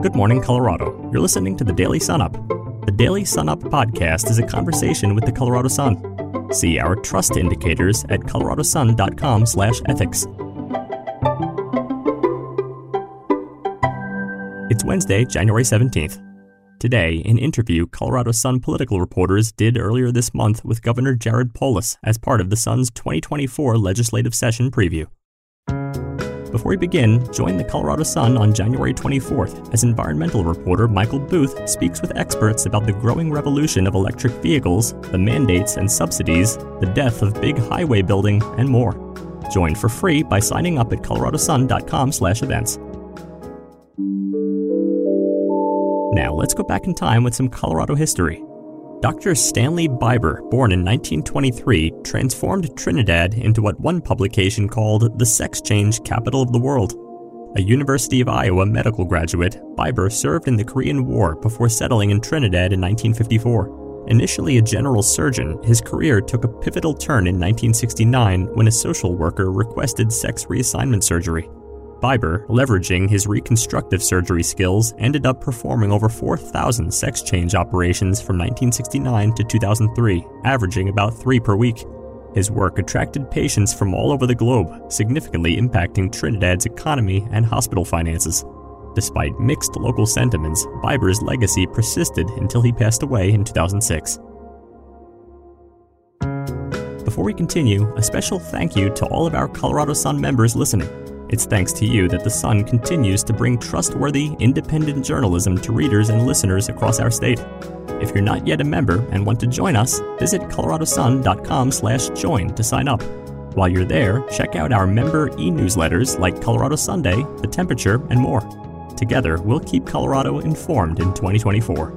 Good morning, Colorado. You're listening to the Daily Sun Up. The Daily Sun Up podcast is a conversation with the Colorado Sun. See our trust indicators at coloradosun.com/ethics. It's Wednesday, January 17th. Today, an interview Colorado Sun political reporters did earlier this month with Governor Jared Polis as part of the Sun's 2024 legislative session preview. Before we begin, join the Colorado Sun on January 24th as environmental reporter Michael Booth speaks with experts about the growing revolution of electric vehicles, the mandates and subsidies, the death of big highway building, and more. Join for free by signing up at coloradosun.com/events. Now, let's go back in time with some Colorado history. Dr. Stanley Biber, born in 1923, transformed Trinidad into what one publication called the sex change capital of the world. A University of Iowa medical graduate, Biber served in the Korean War before settling in Trinidad in 1954. Initially a general surgeon, his career took a pivotal turn in 1969 when a social worker requested sex reassignment surgery. Biber, leveraging his reconstructive surgery skills, ended up performing over 4,000 sex change operations from 1969 to 2003, averaging about three per week. His work attracted patients from all over the globe, significantly impacting Trinidad's economy and hospital finances. Despite mixed local sentiments, Biber's legacy persisted until he passed away in 2006. Before we continue, a special thank you to all of our Colorado Sun members listening. It's thanks to you that The Sun continues to bring trustworthy, independent journalism to readers and listeners across our state. If you're not yet a member and want to join us, visit coloradosun.com/join to sign up. While you're there, check out our member e-newsletters like Colorado Sunday, The Temperature, and more. Together, we'll keep Colorado informed in 2024.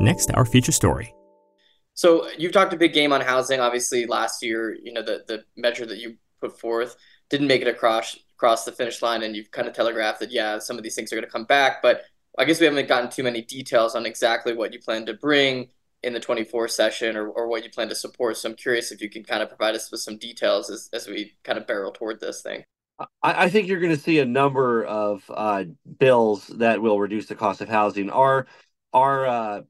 Next, our feature story. So you've talked a big game on housing. Obviously, last year, you know, the the measure that you put forth didn't make it across across the finish line, and you've kind of telegraphed that yeah, some of these things are going to come back. But I guess we haven't gotten too many details on exactly what you plan to bring in the 24 session or, or what you plan to support. So I'm curious if you can kind of provide us with some details as, as we kind of barrel toward this thing. I, I think you're going to see a number of uh, bills that will reduce the cost of housing. Our our uh,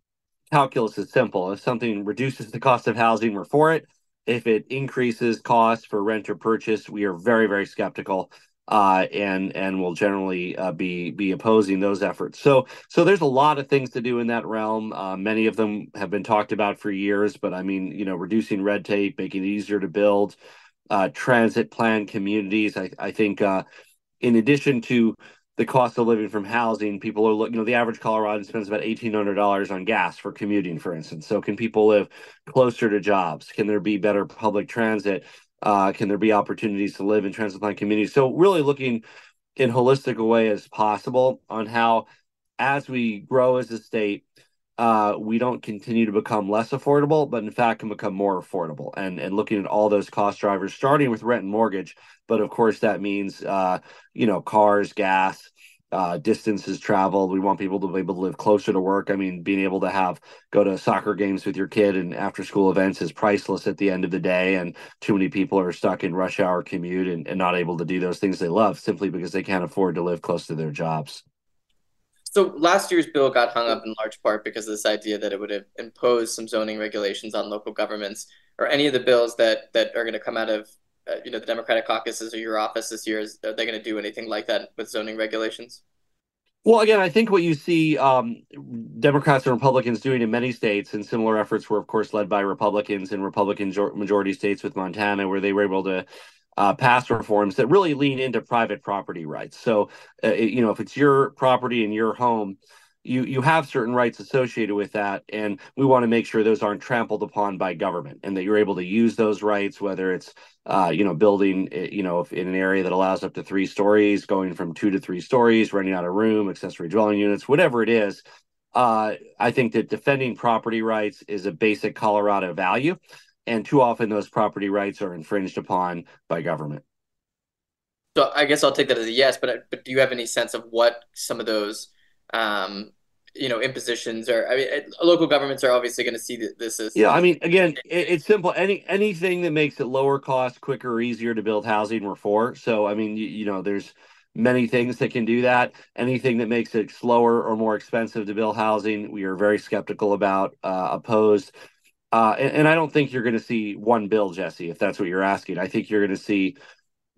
calculus is simple. If something reduces the cost of housing, we're for it. If it increases cost for rent or purchase, we are very, very skeptical. Uh, and and will generally uh, be be opposing those efforts. So so there's a lot of things to do in that realm. Uh, many of them have been talked about for years, but I mean, you know, reducing red tape, making it easier to build, uh, transit plan communities. I I think uh, in addition to the cost of living from housing. People are looking, you know, the average Coloradan spends about $1,800 on gas for commuting, for instance. So, can people live closer to jobs? Can there be better public transit? Uh, can there be opportunities to live in transit line communities? So, really looking in holistic a way as possible on how, as we grow as a state, uh, we don't continue to become less affordable, but in fact can become more affordable. And and looking at all those cost drivers, starting with rent and mortgage, but of course that means uh, you know cars, gas, uh, distances traveled. We want people to be able to live closer to work. I mean, being able to have go to soccer games with your kid and after school events is priceless at the end of the day. And too many people are stuck in rush hour commute and, and not able to do those things they love simply because they can't afford to live close to their jobs. So last year's bill got hung up in large part because of this idea that it would have imposed some zoning regulations on local governments. Or any of the bills that that are going to come out of you know the Democratic caucuses or your office this year? Is are they going to do anything like that with zoning regulations? Well, again, I think what you see um, Democrats and Republicans doing in many states, and similar efforts were, of course, led by Republicans in Republican majority states with Montana, where they were able to uh, pass reforms that really lean into private property rights. So, uh, you know, if it's your property and your home, you you have certain rights associated with that, and we want to make sure those aren't trampled upon by government, and that you're able to use those rights, whether it's uh, you know building eh, you know in an area that allows up to three stories, going from two to three stories, renting out a room, accessory dwelling units, whatever it is. Uh, I think that defending property rights is a basic Colorado value, and too often those property rights are infringed upon by government. So I guess I'll take that as a yes, but but do you have any sense of what some of those um, you know impositions or I mean local governments are obviously going to see that this as yeah I mean again it, it's simple. Any anything that makes it lower cost quicker easier to build housing we're for. So I mean you, you know there's many things that can do that. Anything that makes it slower or more expensive to build housing we are very skeptical about uh, opposed. Uh, and, and I don't think you're going to see one bill Jesse if that's what you're asking. I think you're going to see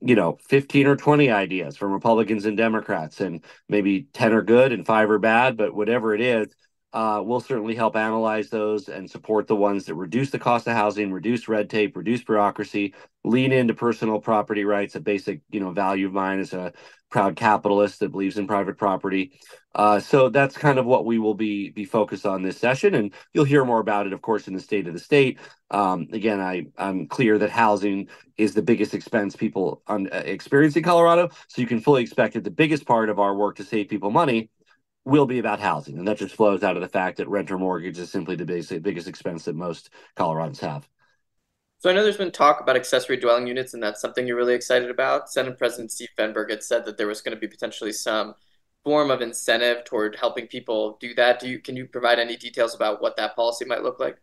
you know 15 or 20 ideas from republicans and democrats and maybe 10 are good and 5 are bad but whatever it is uh, we'll certainly help analyze those and support the ones that reduce the cost of housing reduce red tape reduce bureaucracy lean into personal property rights a basic you know value of mine as a proud capitalist that believes in private property uh, so that's kind of what we will be be focused on this session, and you'll hear more about it, of course, in the state of the state. Um, again, I I'm clear that housing is the biggest expense people un, uh, experience in Colorado, so you can fully expect that the biggest part of our work to save people money will be about housing, and that just flows out of the fact that rent or mortgage is simply the basic, biggest expense that most Coloradans have. So I know there's been talk about accessory dwelling units, and that's something you're really excited about. Senate President Steve Fenberg had said that there was going to be potentially some form of incentive toward helping people do that. Do you can you provide any details about what that policy might look like?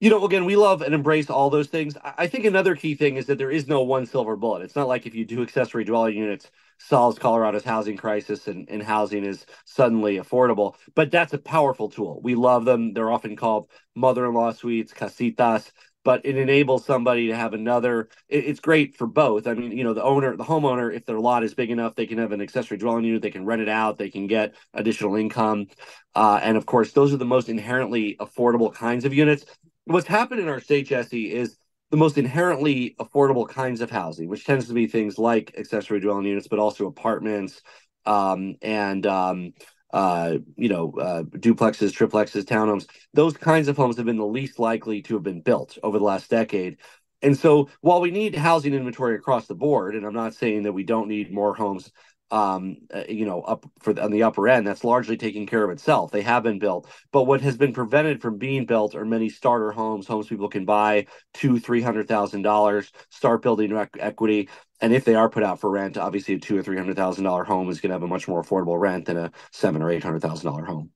You know, again, we love and embrace all those things. I think another key thing is that there is no one silver bullet. It's not like if you do accessory dwelling units, solves Colorado's housing crisis and, and housing is suddenly affordable. But that's a powerful tool. We love them. They're often called mother in law suites, casitas but it enables somebody to have another it, it's great for both i mean you know the owner the homeowner if their lot is big enough they can have an accessory dwelling unit they can rent it out they can get additional income uh, and of course those are the most inherently affordable kinds of units what's happened in our state jesse is the most inherently affordable kinds of housing which tends to be things like accessory dwelling units but also apartments um, and um, uh, you know, uh, duplexes, triplexes, townhomes. Those kinds of homes have been the least likely to have been built over the last decade. And so, while we need housing inventory across the board, and I'm not saying that we don't need more homes um, uh, you know, up for the, on the upper end, that's largely taking care of itself. They have been built, but what has been prevented from being built are many starter homes, homes people can buy two, three hundred thousand dollars, start building rec- equity, and if they are put out for rent, obviously a two or three hundred thousand dollar home is going to have a much more affordable rent than a seven or eight hundred thousand dollar home.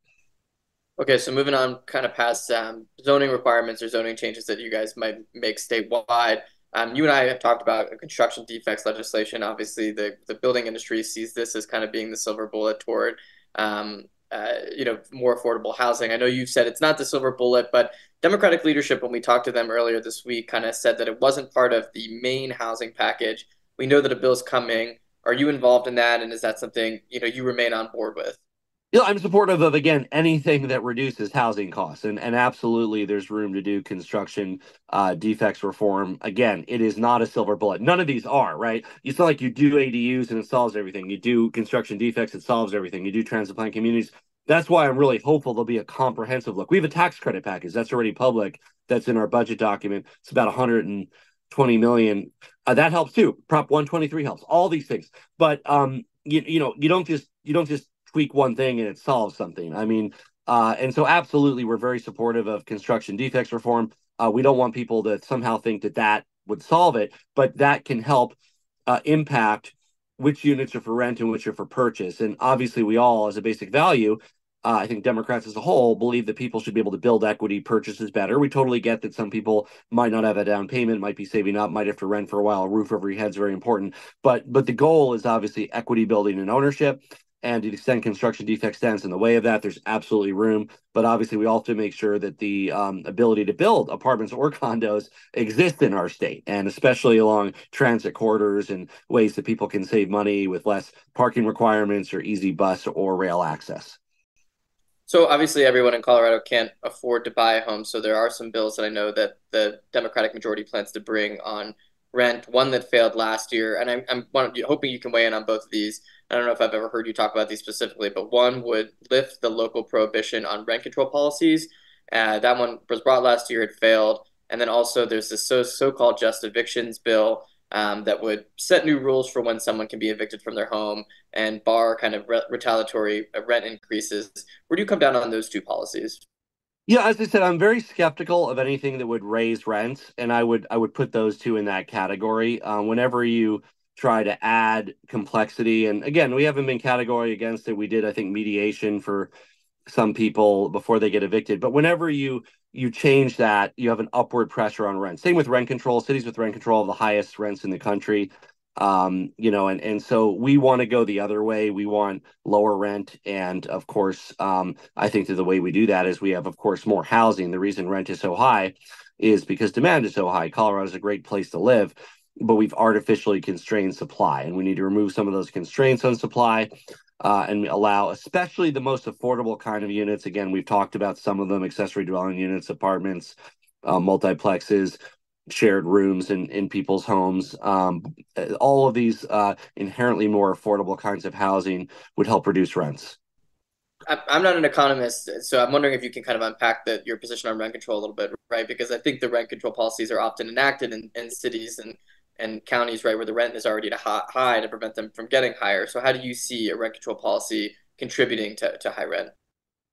Okay, so moving on, kind of past um, zoning requirements or zoning changes that you guys might make statewide. Um, you and I have talked about construction defects legislation. Obviously, the, the building industry sees this as kind of being the silver bullet toward, um, uh, you know, more affordable housing. I know you've said it's not the silver bullet, but Democratic leadership, when we talked to them earlier this week, kind of said that it wasn't part of the main housing package. We know that a bill's coming. Are you involved in that, and is that something you know you remain on board with? Know, I'm supportive of again anything that reduces housing costs, and and absolutely, there's room to do construction uh, defects reform. Again, it is not a silver bullet. None of these are right. It's not like you do ADUs and it solves everything. You do construction defects, it solves everything. You do transit plan communities. That's why I'm really hopeful there'll be a comprehensive look. We have a tax credit package that's already public. That's in our budget document. It's about 120 million. Uh, that helps too. Prop 123 helps. All these things, but um, you you know, you don't just you don't just tweak one thing and it solves something. I mean, uh, and so absolutely, we're very supportive of construction defects reform. Uh, we don't want people to somehow think that that would solve it, but that can help uh, impact which units are for rent and which are for purchase. And obviously, we all, as a basic value, uh, I think Democrats as a whole believe that people should be able to build equity purchases better. We totally get that some people might not have a down payment, might be saving up, might have to rent for a while. A roof over your head is very important, but but the goal is obviously equity building and ownership. And to the extent construction defect stands in the way of that, there's absolutely room. But obviously, we also make sure that the um, ability to build apartments or condos exists in our state, and especially along transit corridors and ways that people can save money with less parking requirements or easy bus or rail access. So obviously, everyone in Colorado can't afford to buy a home. So there are some bills that I know that the Democratic majority plans to bring on rent. One that failed last year, and I'm, I'm hoping you can weigh in on both of these. I don't know if I've ever heard you talk about these specifically, but one would lift the local prohibition on rent control policies. Uh, that one was brought last year; it failed. And then also, there's this so so-called just evictions bill um, that would set new rules for when someone can be evicted from their home and bar kind of re- retaliatory rent increases. Where do you come down on those two policies? Yeah, as I said, I'm very skeptical of anything that would raise rents, and I would I would put those two in that category. Um, whenever you try to add complexity, and again, we haven't been category against it. We did, I think, mediation for some people before they get evicted. But whenever you you change that, you have an upward pressure on rent. Same with rent control. Cities with rent control have the highest rents in the country. Um, you know, and and so we want to go the other way. We want lower rent, and of course, um, I think that the way we do that is we have, of course, more housing. The reason rent is so high is because demand is so high. Colorado is a great place to live, but we've artificially constrained supply, and we need to remove some of those constraints on supply. Uh, and allow especially the most affordable kind of units. Again, we've talked about some of them accessory dwelling units, apartments, uh, multiplexes, shared rooms in, in people's homes. Um, all of these uh, inherently more affordable kinds of housing would help reduce rents. I'm not an economist, so I'm wondering if you can kind of unpack the, your position on rent control a little bit, right? Because I think the rent control policies are often enacted in, in cities and, and counties, right, where the rent is already high, high to prevent them from getting higher. So how do you see a rent control policy contributing to, to high rent?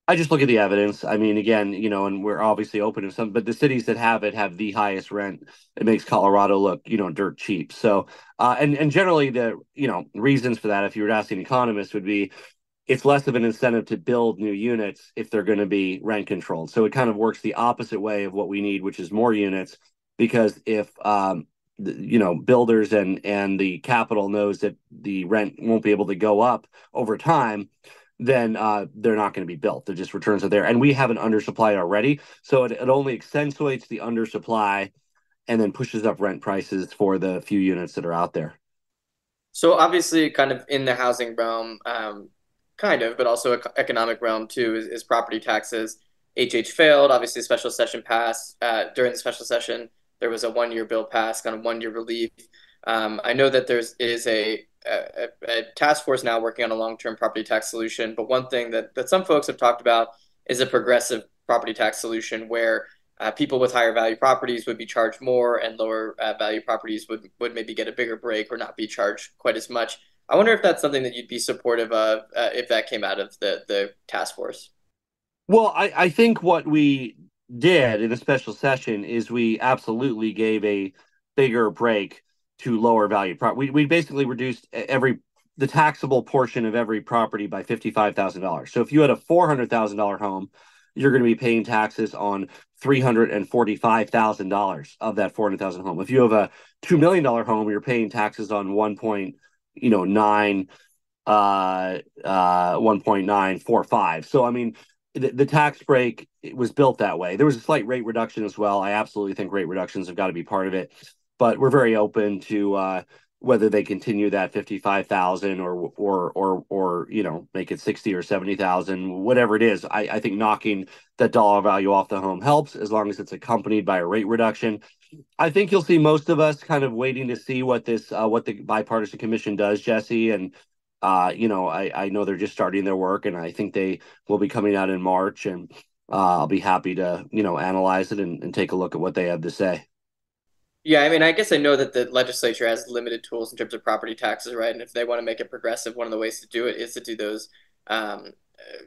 I just look at the evidence. I mean, again, you know, and we're obviously open to some, but the cities that have it have the highest rent. It makes Colorado look, you know, dirt cheap. So, uh, and and generally the you know reasons for that, if you were asking economists, would be it's less of an incentive to build new units if they're going to be rent controlled. So it kind of works the opposite way of what we need, which is more units, because if um, you know builders and and the capital knows that the rent won't be able to go up over time then uh, they're not going to be built. The just returns are there, and we have an undersupply already, so it, it only accentuates the undersupply, and then pushes up rent prices for the few units that are out there. So obviously, kind of in the housing realm, um, kind of, but also economic realm too, is, is property taxes. HH failed. Obviously, special session passed. Uh, during the special session, there was a one-year bill passed, kind of one-year relief. Um, I know that there's is a, a, a, task force now working on a long-term property tax solution, but one thing that, that some folks have talked about is a progressive property tax solution where uh, people with higher value properties would be charged more and lower uh, value properties would, would maybe get a bigger break or not be charged quite as much. I wonder if that's something that you'd be supportive of uh, if that came out of the the task force. Well, I, I think what we did in a special session is we absolutely gave a bigger break to lower value property. We we basically reduced every the taxable portion of every property by fifty five thousand dollars. So if you had a four hundred thousand dollar home, you're going to be paying taxes on three hundred and forty five thousand dollars of that four hundred thousand home. If you have a two million dollar home, you're paying taxes on one point you know nine uh uh 1.945 so i mean the, the tax break was built that way. There was a slight rate reduction as well. I absolutely think rate reductions have got to be part of it but we're very open to uh whether they continue that 55,000 or or or or you know make it 60 or 70,000 whatever it is. I I think knocking that dollar value off the home helps as long as it's accompanied by a rate reduction. I think you'll see most of us kind of waiting to see what this uh, what the bipartisan commission does, Jesse. And uh, you know, I I know they're just starting their work, and I think they will be coming out in March, and uh, I'll be happy to you know analyze it and, and take a look at what they have to say. Yeah, I mean, I guess I know that the legislature has limited tools in terms of property taxes, right? And if they want to make it progressive, one of the ways to do it is to do those um,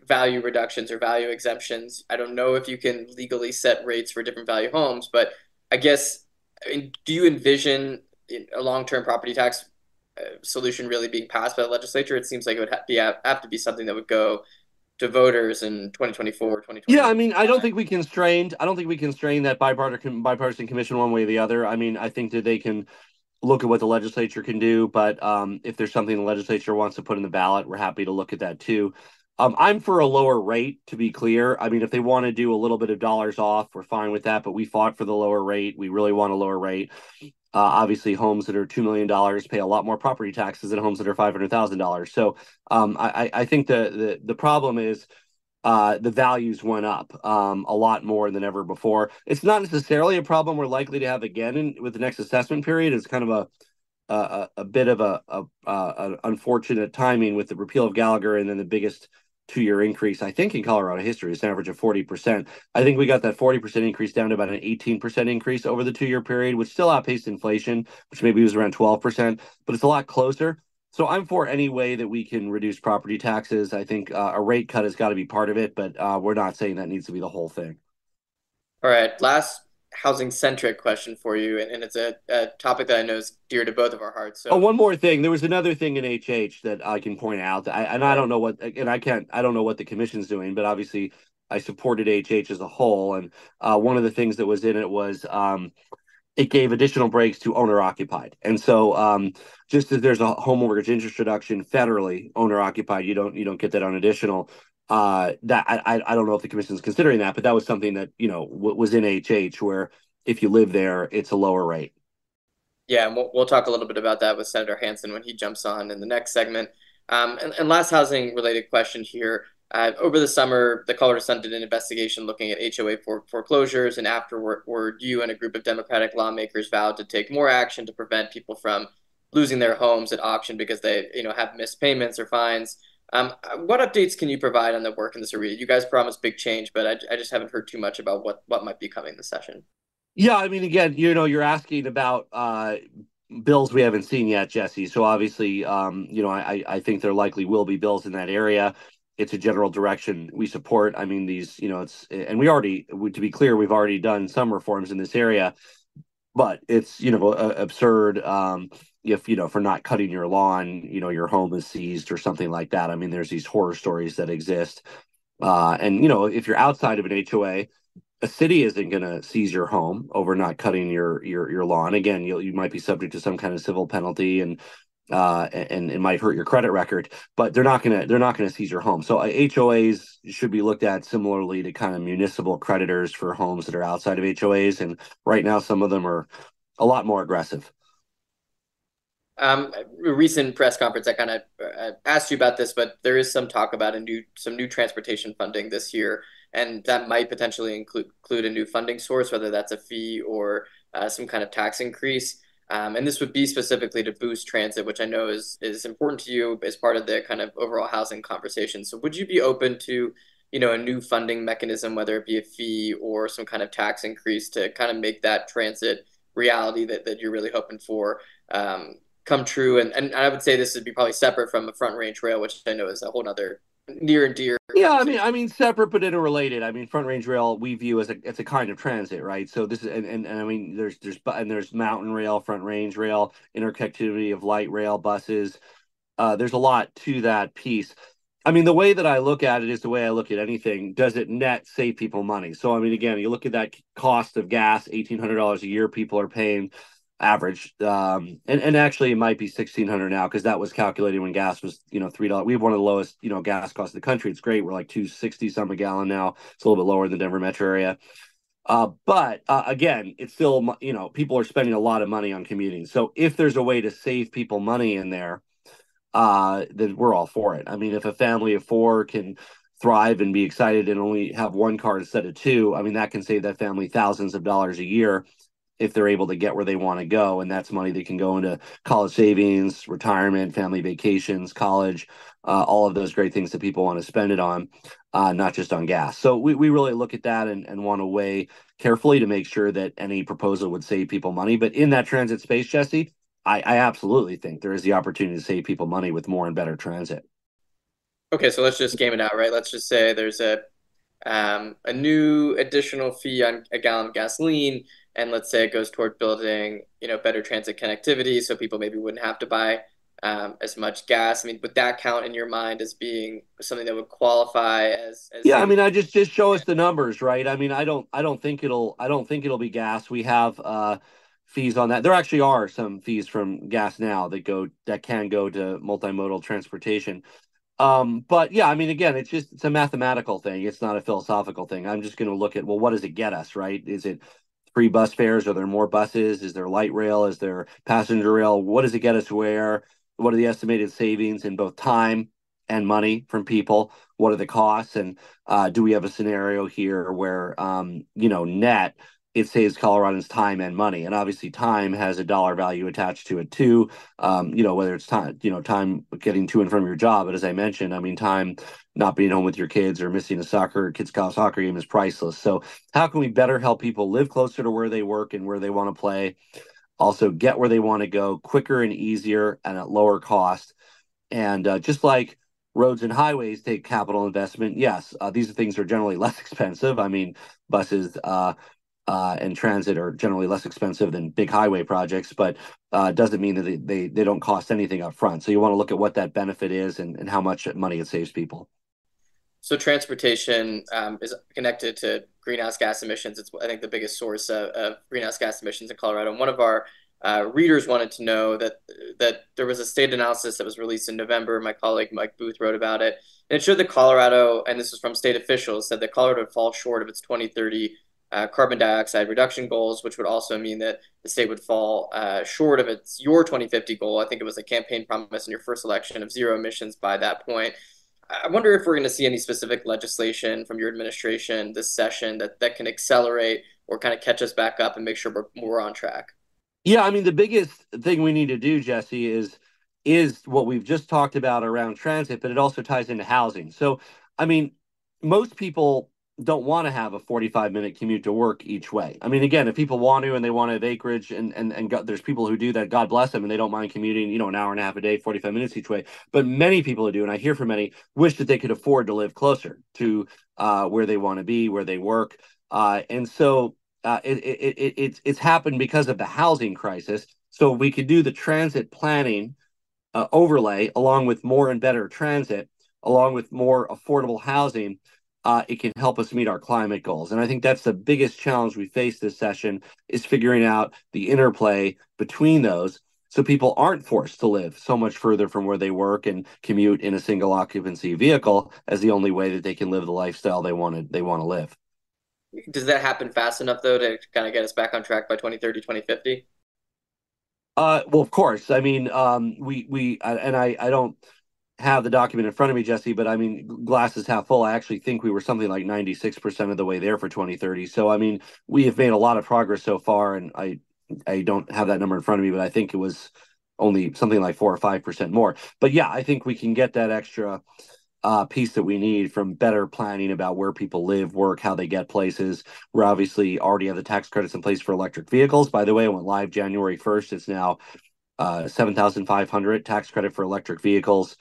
value reductions or value exemptions. I don't know if you can legally set rates for different value homes, but I guess, I mean, do you envision a long-term property tax solution really being passed by the legislature? It seems like it would have, be, have to be something that would go to voters in 2024, 2020. Yeah, I mean, I don't think we constrained. I don't think we constrain that bipartisan bipartisan commission one way or the other. I mean, I think that they can look at what the legislature can do, but um, if there's something the legislature wants to put in the ballot, we're happy to look at that too. Um, I'm for a lower rate, to be clear. I mean, if they want to do a little bit of dollars off, we're fine with that. But we fought for the lower rate. We really want a lower rate. Uh, obviously, homes that are two million dollars pay a lot more property taxes than homes that are five hundred thousand dollars. So, um, I, I think the, the the problem is uh, the values went up um, a lot more than ever before. It's not necessarily a problem we're likely to have again in, with the next assessment period. It's kind of a a, a bit of a, a, a, unfortunate timing with the repeal of Gallagher and then the biggest two year increase, I think, in Colorado history. It's an average of 40%. I think we got that 40% increase down to about an 18% increase over the two year period, which still outpaced inflation, which maybe was around 12%, but it's a lot closer. So I'm for any way that we can reduce property taxes. I think uh, a rate cut has got to be part of it, but uh, we're not saying that needs to be the whole thing. All right. Last housing centric question for you, and, and it's a, a, topic that I know is dear to both of our hearts. So, oh, one more thing. There was another thing in HH that I can point out, I, and I don't know what, and I can't, I don't know what the commission's doing, but obviously I supported HH as a whole, and uh, one of the things that was in it was um, it gave additional breaks to owner occupied, and so um, just as there's a home mortgage interest reduction federally owner occupied, you don't you don't get that on additional uh, that I I don't know if the commission is considering that, but that was something that you know was in HH where if you live there, it's a lower rate. Yeah, and we'll, we'll talk a little bit about that with Senator Hansen when he jumps on in the next segment. Um, and, and last housing related question here. Uh, over the summer, the Colorado Sun did an investigation looking at HOA for, foreclosures, and afterward, you and a group of Democratic lawmakers vowed to take more action to prevent people from losing their homes at auction because they, you know, have missed payments or fines. Um, what updates can you provide on the work in this area? You guys promised big change, but I, I just haven't heard too much about what what might be coming this session. Yeah, I mean, again, you know, you're asking about uh, bills we haven't seen yet, Jesse. So obviously, um, you know, I I think there likely will be bills in that area. It's a general direction we support. I mean, these, you know, it's and we already, to be clear, we've already done some reforms in this area, but it's you know absurd. Um, if you know for not cutting your lawn you know your home is seized or something like that i mean there's these horror stories that exist uh, and you know if you're outside of an hoa a city isn't going to seize your home over not cutting your your your lawn again you you might be subject to some kind of civil penalty and uh, and it might hurt your credit record, but they're not gonna they're not gonna seize your home. So uh, HOAs should be looked at similarly to kind of municipal creditors for homes that are outside of HOAs, and right now some of them are a lot more aggressive. Um, a recent press conference, I kind of uh, asked you about this, but there is some talk about a new some new transportation funding this year, and that might potentially include include a new funding source, whether that's a fee or uh, some kind of tax increase. Um, and this would be specifically to boost transit, which I know is is important to you as part of the kind of overall housing conversation. So, would you be open to, you know, a new funding mechanism, whether it be a fee or some kind of tax increase, to kind of make that transit reality that, that you're really hoping for? Um, come true. And, and I would say this would be probably separate from the front range rail, which I know is a whole other near and dear. Yeah, I mean, I mean, separate but interrelated. I mean, front range rail we view as a it's a kind of transit, right? So this is and, and, and I mean, there's there's and there's mountain rail, front range rail, interconnectivity of light rail buses. Uh, there's a lot to that piece. I mean, the way that I look at it is the way I look at anything. Does it net save people money? So I mean, again, you look at that cost of gas, eighteen hundred dollars a year people are paying average. Um, and, and actually it might be 1600 now because that was calculated when gas was, you know, $3. We have one of the lowest, you know, gas costs in the country. It's great. We're like 260 some a gallon now. It's a little bit lower than the Denver metro area. Uh, but uh, again, it's still, you know, people are spending a lot of money on commuting. So if there's a way to save people money in there, uh, then we're all for it. I mean, if a family of four can thrive and be excited and only have one car instead of two, I mean, that can save that family thousands of dollars a year if they're able to get where they want to go. And that's money that can go into college savings, retirement, family vacations, college, uh, all of those great things that people want to spend it on, uh, not just on gas. So we, we really look at that and, and want to weigh carefully to make sure that any proposal would save people money. But in that transit space, Jesse, I, I absolutely think there is the opportunity to save people money with more and better transit. Okay, so let's just game it out, right? Let's just say there's a um, a new additional fee on a gallon of gasoline and let's say it goes toward building you know better transit connectivity so people maybe wouldn't have to buy um, as much gas. I mean, would that count in your mind as being something that would qualify as? as yeah, I mean, I just just show us the numbers, right? I mean, I don't I don't think it'll I don't think it'll be gas. We have uh, fees on that. There actually are some fees from gas now that go that can go to multimodal transportation. Um, but yeah, I mean, again, it's just it's a mathematical thing. It's not a philosophical thing. I'm just going to look at well, what does it get us, right? Is it free bus fares? Are there more buses? Is there light rail? Is there passenger rail? What does it get us where? What are the estimated savings in both time and money from people? What are the costs? And uh, do we have a scenario here where, um, you know, net it saves Coloradans time and money. And obviously, time has a dollar value attached to it too. Um, you know, whether it's time, you know, time getting to and from your job. But as I mentioned, I mean, time not being home with your kids or missing a soccer kids college soccer game is priceless. So, how can we better help people live closer to where they work and where they want to play? Also, get where they want to go quicker and easier and at lower cost. And uh, just like roads and highways take capital investment, yes, uh, these things are generally less expensive. I mean, buses. Uh, uh, and transit are generally less expensive than big highway projects, but uh, doesn't mean that they, they, they don't cost anything up front. So you want to look at what that benefit is and, and how much money it saves people. So transportation um, is connected to greenhouse gas emissions. It's I think the biggest source of, of greenhouse gas emissions in Colorado. And one of our uh, readers wanted to know that that there was a state analysis that was released in November. My colleague Mike Booth wrote about it, and it showed that Colorado, and this was from state officials, said that Colorado would fall short of its 2030 uh, carbon dioxide reduction goals, which would also mean that the state would fall uh, short of its your 2050 goal. I think it was a campaign promise in your first election of zero emissions by that point. I wonder if we're going to see any specific legislation from your administration this session that, that can accelerate or kind of catch us back up and make sure we're, we're on track. Yeah, I mean the biggest thing we need to do, Jesse, is is what we've just talked about around transit, but it also ties into housing. So, I mean, most people don't want to have a 45 minute commute to work each way. I mean, again, if people want to and they want to have acreage and and and God, there's people who do that, God bless them, and they don't mind commuting, you know, an hour and a half a day, 45 minutes each way. But many people who do, and I hear from many, wish that they could afford to live closer to uh, where they want to be, where they work. Uh, and so uh, it, it, it, it's it's happened because of the housing crisis. So we could do the transit planning uh, overlay along with more and better transit, along with more affordable housing. Uh, it can help us meet our climate goals, and I think that's the biggest challenge we face this session is figuring out the interplay between those, so people aren't forced to live so much further from where they work and commute in a single occupancy vehicle as the only way that they can live the lifestyle they want to they want to live. Does that happen fast enough though to kind of get us back on track by 2030, 2050? Uh, well, of course. I mean, um, we we and I I don't have the document in front of me, Jesse, but I mean, glasses half full. I actually think we were something like 96% of the way there for 2030. So, I mean, we have made a lot of progress so far, and I I don't have that number in front of me, but I think it was only something like four or five percent more. But yeah, I think we can get that extra uh, piece that we need from better planning about where people live, work, how they get places. We're obviously already have the tax credits in place for electric vehicles. By the way, it went live January 1st. It's now uh, 7,500 tax credit for electric vehicles.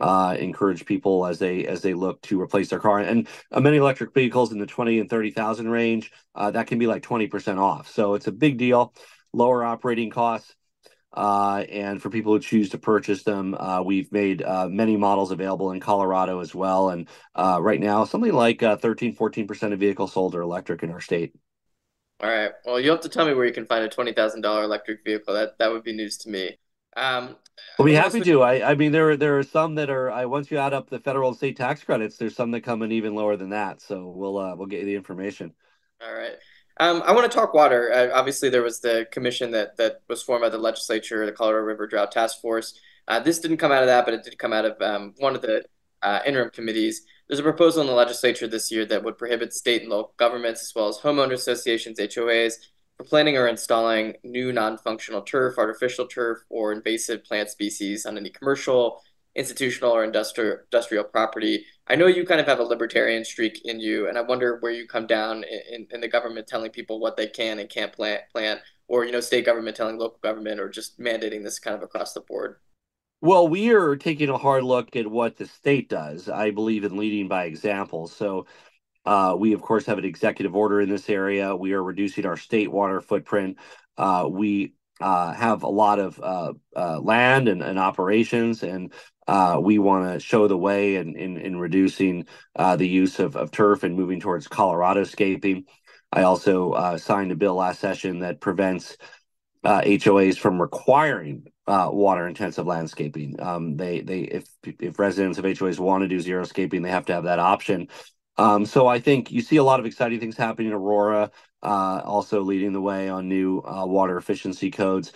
Uh, encourage people as they as they look to replace their car and uh, many electric vehicles in the 20 and 30,000 range uh, that can be like 20% off so it's a big deal lower operating costs uh, and for people who choose to purchase them, uh, we've made uh, many models available in Colorado as well. And uh, right now, something like uh, 13, 14% of vehicles sold are electric in our state. All right. Well, you have to tell me where you can find a $20,000 electric vehicle. That that would be news to me. Um, we'll be happy to. I, I mean, there are there are some that are. I once you add up the federal and state tax credits, there's some that come in even lower than that. So we'll uh, we'll get you the information. All right. Um, I want to talk water. Uh, obviously, there was the commission that that was formed by the legislature, the Colorado River Drought Task Force. Uh, this didn't come out of that, but it did come out of um, one of the uh, interim committees. There's a proposal in the legislature this year that would prohibit state and local governments, as well as homeowner associations, HOAs, for planting or installing new non-functional turf, artificial turf, or invasive plant species on any commercial, institutional, or industrial industrial property I know you kind of have a libertarian streak in you, and I wonder where you come down in, in the government telling people what they can and can't plant, plant, or you know, state government telling local government, or just mandating this kind of across the board. Well, we are taking a hard look at what the state does. I believe in leading by example. So, uh, we of course have an executive order in this area. We are reducing our state water footprint. Uh, we uh, have a lot of uh, uh, land and, and, operations, and uh, we want to show the way in, in, in reducing uh, the use of, of turf and moving towards Colorado scaping. I also uh, signed a bill last session that prevents HOAs from requiring water intensive landscaping. Um, they they if if residents of HOAs want to do zero scaping, they have to have that option. Um, so I think you see a lot of exciting things happening in Aurora, uh, also leading the way on new uh, water efficiency codes.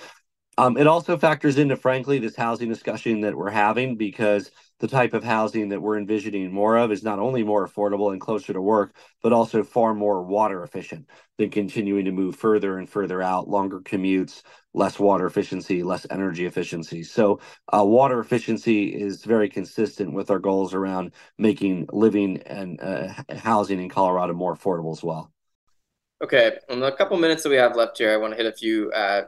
Um, it also factors into, frankly, this housing discussion that we're having because the type of housing that we're envisioning more of is not only more affordable and closer to work, but also far more water efficient than continuing to move further and further out, longer commutes, less water efficiency, less energy efficiency. So, uh, water efficiency is very consistent with our goals around making living and uh, housing in Colorado more affordable as well. Okay, in the couple minutes that we have left here, I want to hit a few uh,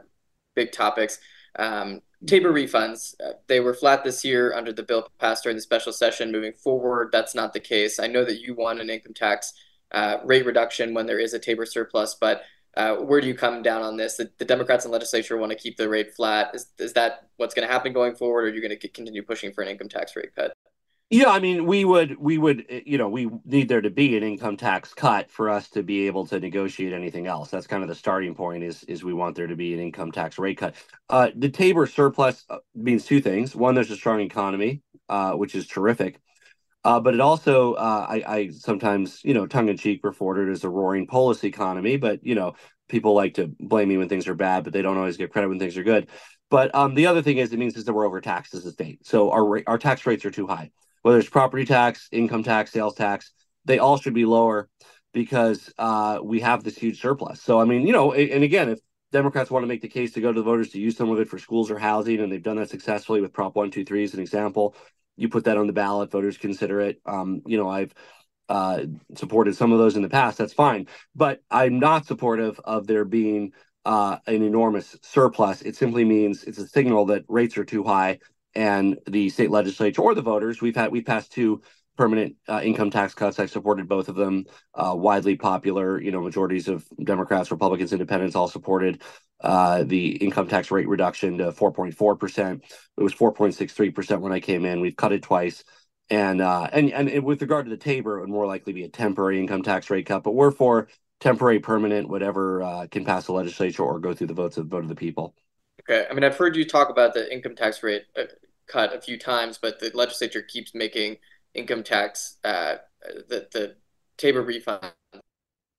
big topics. Um, Tabor refunds, uh, they were flat this year under the bill passed during the special session. Moving forward, that's not the case. I know that you want an income tax uh, rate reduction when there is a Tabor surplus, but Uh, where do you come down on this? The, the Democrats the legislature want to keep the rate flat. Is, is that what's going to happen going forward, or are you going to continue pushing for an income tax rate cut? Yeah, I mean, we would, we would, you know, we need there to be an income tax cut for us to be able to negotiate anything else. That's kind of the starting point. Is is we want there to be an income tax rate cut. Uh, the Tabor surplus uh, means two things. One, there's a strong economy, uh, which is terrific. Uh, but it also, uh, I, I, sometimes, you know, tongue in cheek refer to it as a roaring Polis economy. But you know, people like to blame me when things are bad, but they don't always get credit when things are good. But um, the other thing is, it means is that we're overtaxed as a state, so our our tax rates are too high. Whether it's property tax, income tax, sales tax, they all should be lower because uh, we have this huge surplus. So I mean, you know, and again, if Democrats want to make the case to go to the voters to use some of it for schools or housing, and they've done that successfully with Prop One Two Three as an example you put that on the ballot, voters consider it. Um, you know, I've uh, supported some of those in the past. That's fine, but I'm not supportive of there being uh, an enormous surplus. It simply means it's a signal that rates are too high, and the state legislature or the voters we've had we passed two permanent uh, income tax cuts. I supported both of them. Uh, widely popular, you know, majorities of Democrats, Republicans, Independents all supported uh, the income tax rate reduction to 4.4 percent. It was 4.63 percent when I came in. We've cut it twice. And, uh, and and with regard to the Tabor, it would more likely be a temporary income tax rate cut. But we're for temporary, permanent, whatever uh, can pass the legislature or go through the votes of the vote of the people. Okay, I mean, I've heard you talk about the income tax rate uh, cut a few times, but the legislature keeps making income tax, uh, the the Tabor refund.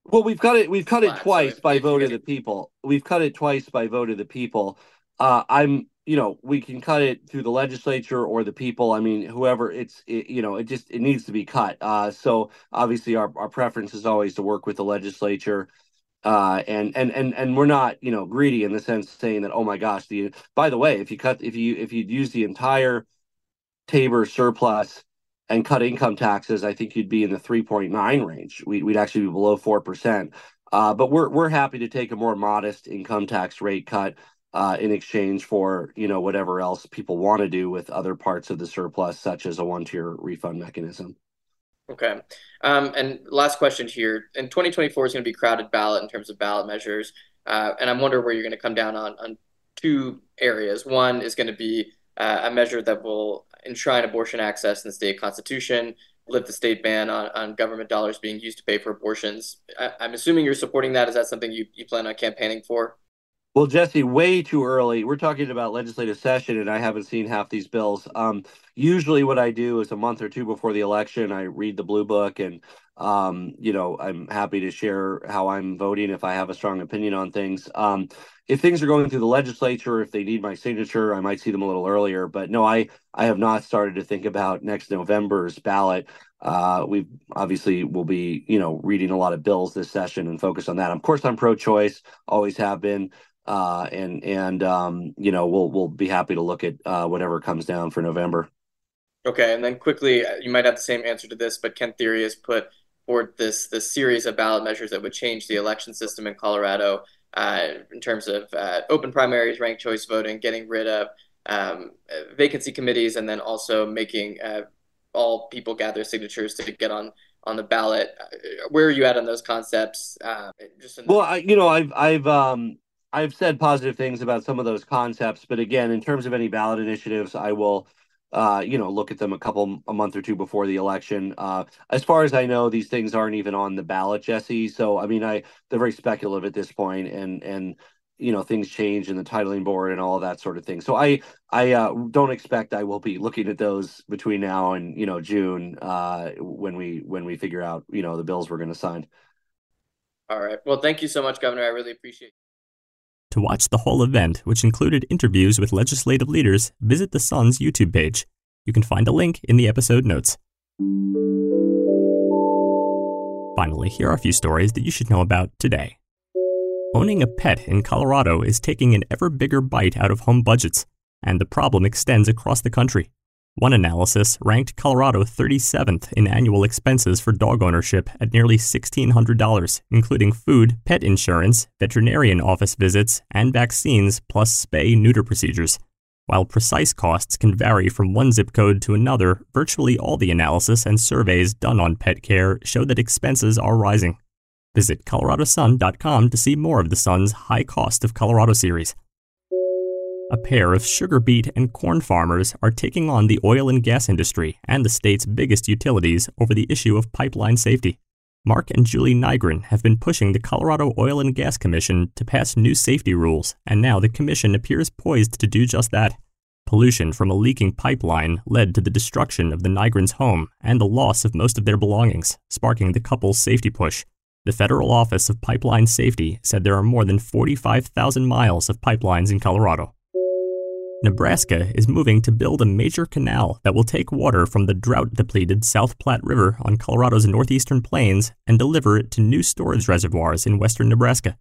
Well, we've cut it. We've cut it twice so by vote of the people. We've cut it twice by vote of the people. Uh, I'm, you know, we can cut it through the legislature or the people. I mean, whoever it's, it, you know, it just it needs to be cut. Uh, so obviously, our our preference is always to work with the legislature. Uh, and and and and we're not, you know, greedy in the sense saying that, oh my gosh, the by the way, if you cut, if you if you use the entire Tabor surplus and cut income taxes, I think you'd be in the 3.9 range. We, would actually be below 4%. Uh, but we're, we're happy to take a more modest income tax rate cut uh, in exchange for, you know, whatever else people want to do with other parts of the surplus, such as a one-tier refund mechanism. Okay. Um, and last question here. In 2024 is going to be crowded ballot in terms of ballot measures. Uh, and I'm wondering where you're going to come down on, on two areas. One is going to be uh, a measure that will enshrine abortion access in the state constitution, lift the state ban on, on government dollars being used to pay for abortions. I, am assuming you're supporting that. Is that something you, you plan on campaigning for? Well, Jesse, way too early. We're talking about legislative session, and I haven't seen half these bills. Um, usually, what I do is a month or two before the election, I read the blue book, and um, you know, I'm happy to share how I'm voting if I have a strong opinion on things. Um, if things are going through the legislature, if they need my signature, I might see them a little earlier. But no, I I have not started to think about next November's ballot. Uh, we obviously will be, you know, reading a lot of bills this session and focus on that. Of course, I'm pro-choice, always have been, uh, and and um, you know, we'll we'll be happy to look at uh, whatever comes down for November. Okay, and then quickly, uh, you might have the same answer to this, but Kent Thiry has put forward this this series of ballot measures that would change the election system in Colorado uh, in terms of uh, open primaries, ranked choice voting, getting rid of um, vacancy committees, and then also making uh, all people gather signatures to get on on the ballot. Where are you at on those concepts? Uh, just well, I, you know, I've I've um, I've said positive things about some of those concepts, but again, in terms of any ballot initiatives, I will uh, you know, look at them a couple a month or two before the election. Uh, as far as I know, these things aren't even on the ballot, Jesse. So I mean, I they're very speculative at this point, and and you know things change in the titling board and all that sort of thing. So I I uh, don't expect I will be looking at those between now and you know June uh, when we when we figure out you know the bills we're going to sign. All right. Well, thank you so much, Governor. I really appreciate. To watch the whole event, which included interviews with legislative leaders, visit the Sun's YouTube page. You can find a link in the episode notes. Finally, here are a few stories that you should know about today. Owning a pet in Colorado is taking an ever bigger bite out of home budgets, and the problem extends across the country. One analysis ranked Colorado 37th in annual expenses for dog ownership at nearly $1,600, including food, pet insurance, veterinarian office visits, and vaccines, plus spay neuter procedures. While precise costs can vary from one zip code to another, virtually all the analysis and surveys done on pet care show that expenses are rising. Visit coloradosun.com to see more of the Sun's High Cost of Colorado series. A pair of sugar beet and corn farmers are taking on the oil and gas industry and the state's biggest utilities over the issue of pipeline safety. Mark and Julie Nygren have been pushing the Colorado Oil and Gas Commission to pass new safety rules, and now the commission appears poised to do just that. Pollution from a leaking pipeline led to the destruction of the Nygrens' home and the loss of most of their belongings, sparking the couple's safety push. The Federal Office of Pipeline Safety said there are more than 45,000 miles of pipelines in Colorado. Nebraska is moving to build a major canal that will take water from the drought depleted South Platte River on Colorado's northeastern plains and deliver it to new storage reservoirs in western Nebraska.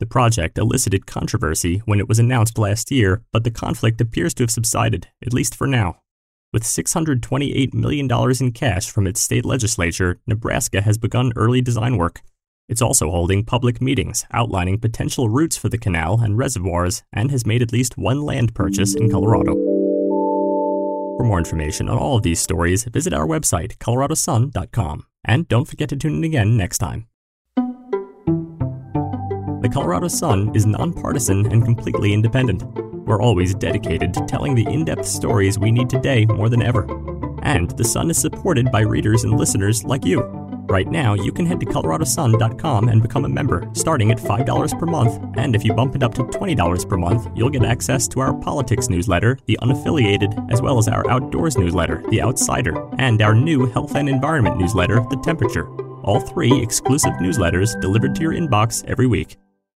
The project elicited controversy when it was announced last year, but the conflict appears to have subsided, at least for now. With $628 million in cash from its state legislature, Nebraska has begun early design work. It's also holding public meetings outlining potential routes for the canal and reservoirs and has made at least one land purchase in Colorado. For more information on all of these stories, visit our website, coloradosun.com. And don't forget to tune in again next time. The Colorado Sun is nonpartisan and completely independent. We're always dedicated to telling the in depth stories we need today more than ever. And the Sun is supported by readers and listeners like you. Right now, you can head to coloradosun.com and become a member, starting at $5 per month. And if you bump it up to $20 per month, you'll get access to our politics newsletter, The Unaffiliated, as well as our outdoors newsletter, The Outsider, and our new health and environment newsletter, The Temperature. All three exclusive newsletters delivered to your inbox every week.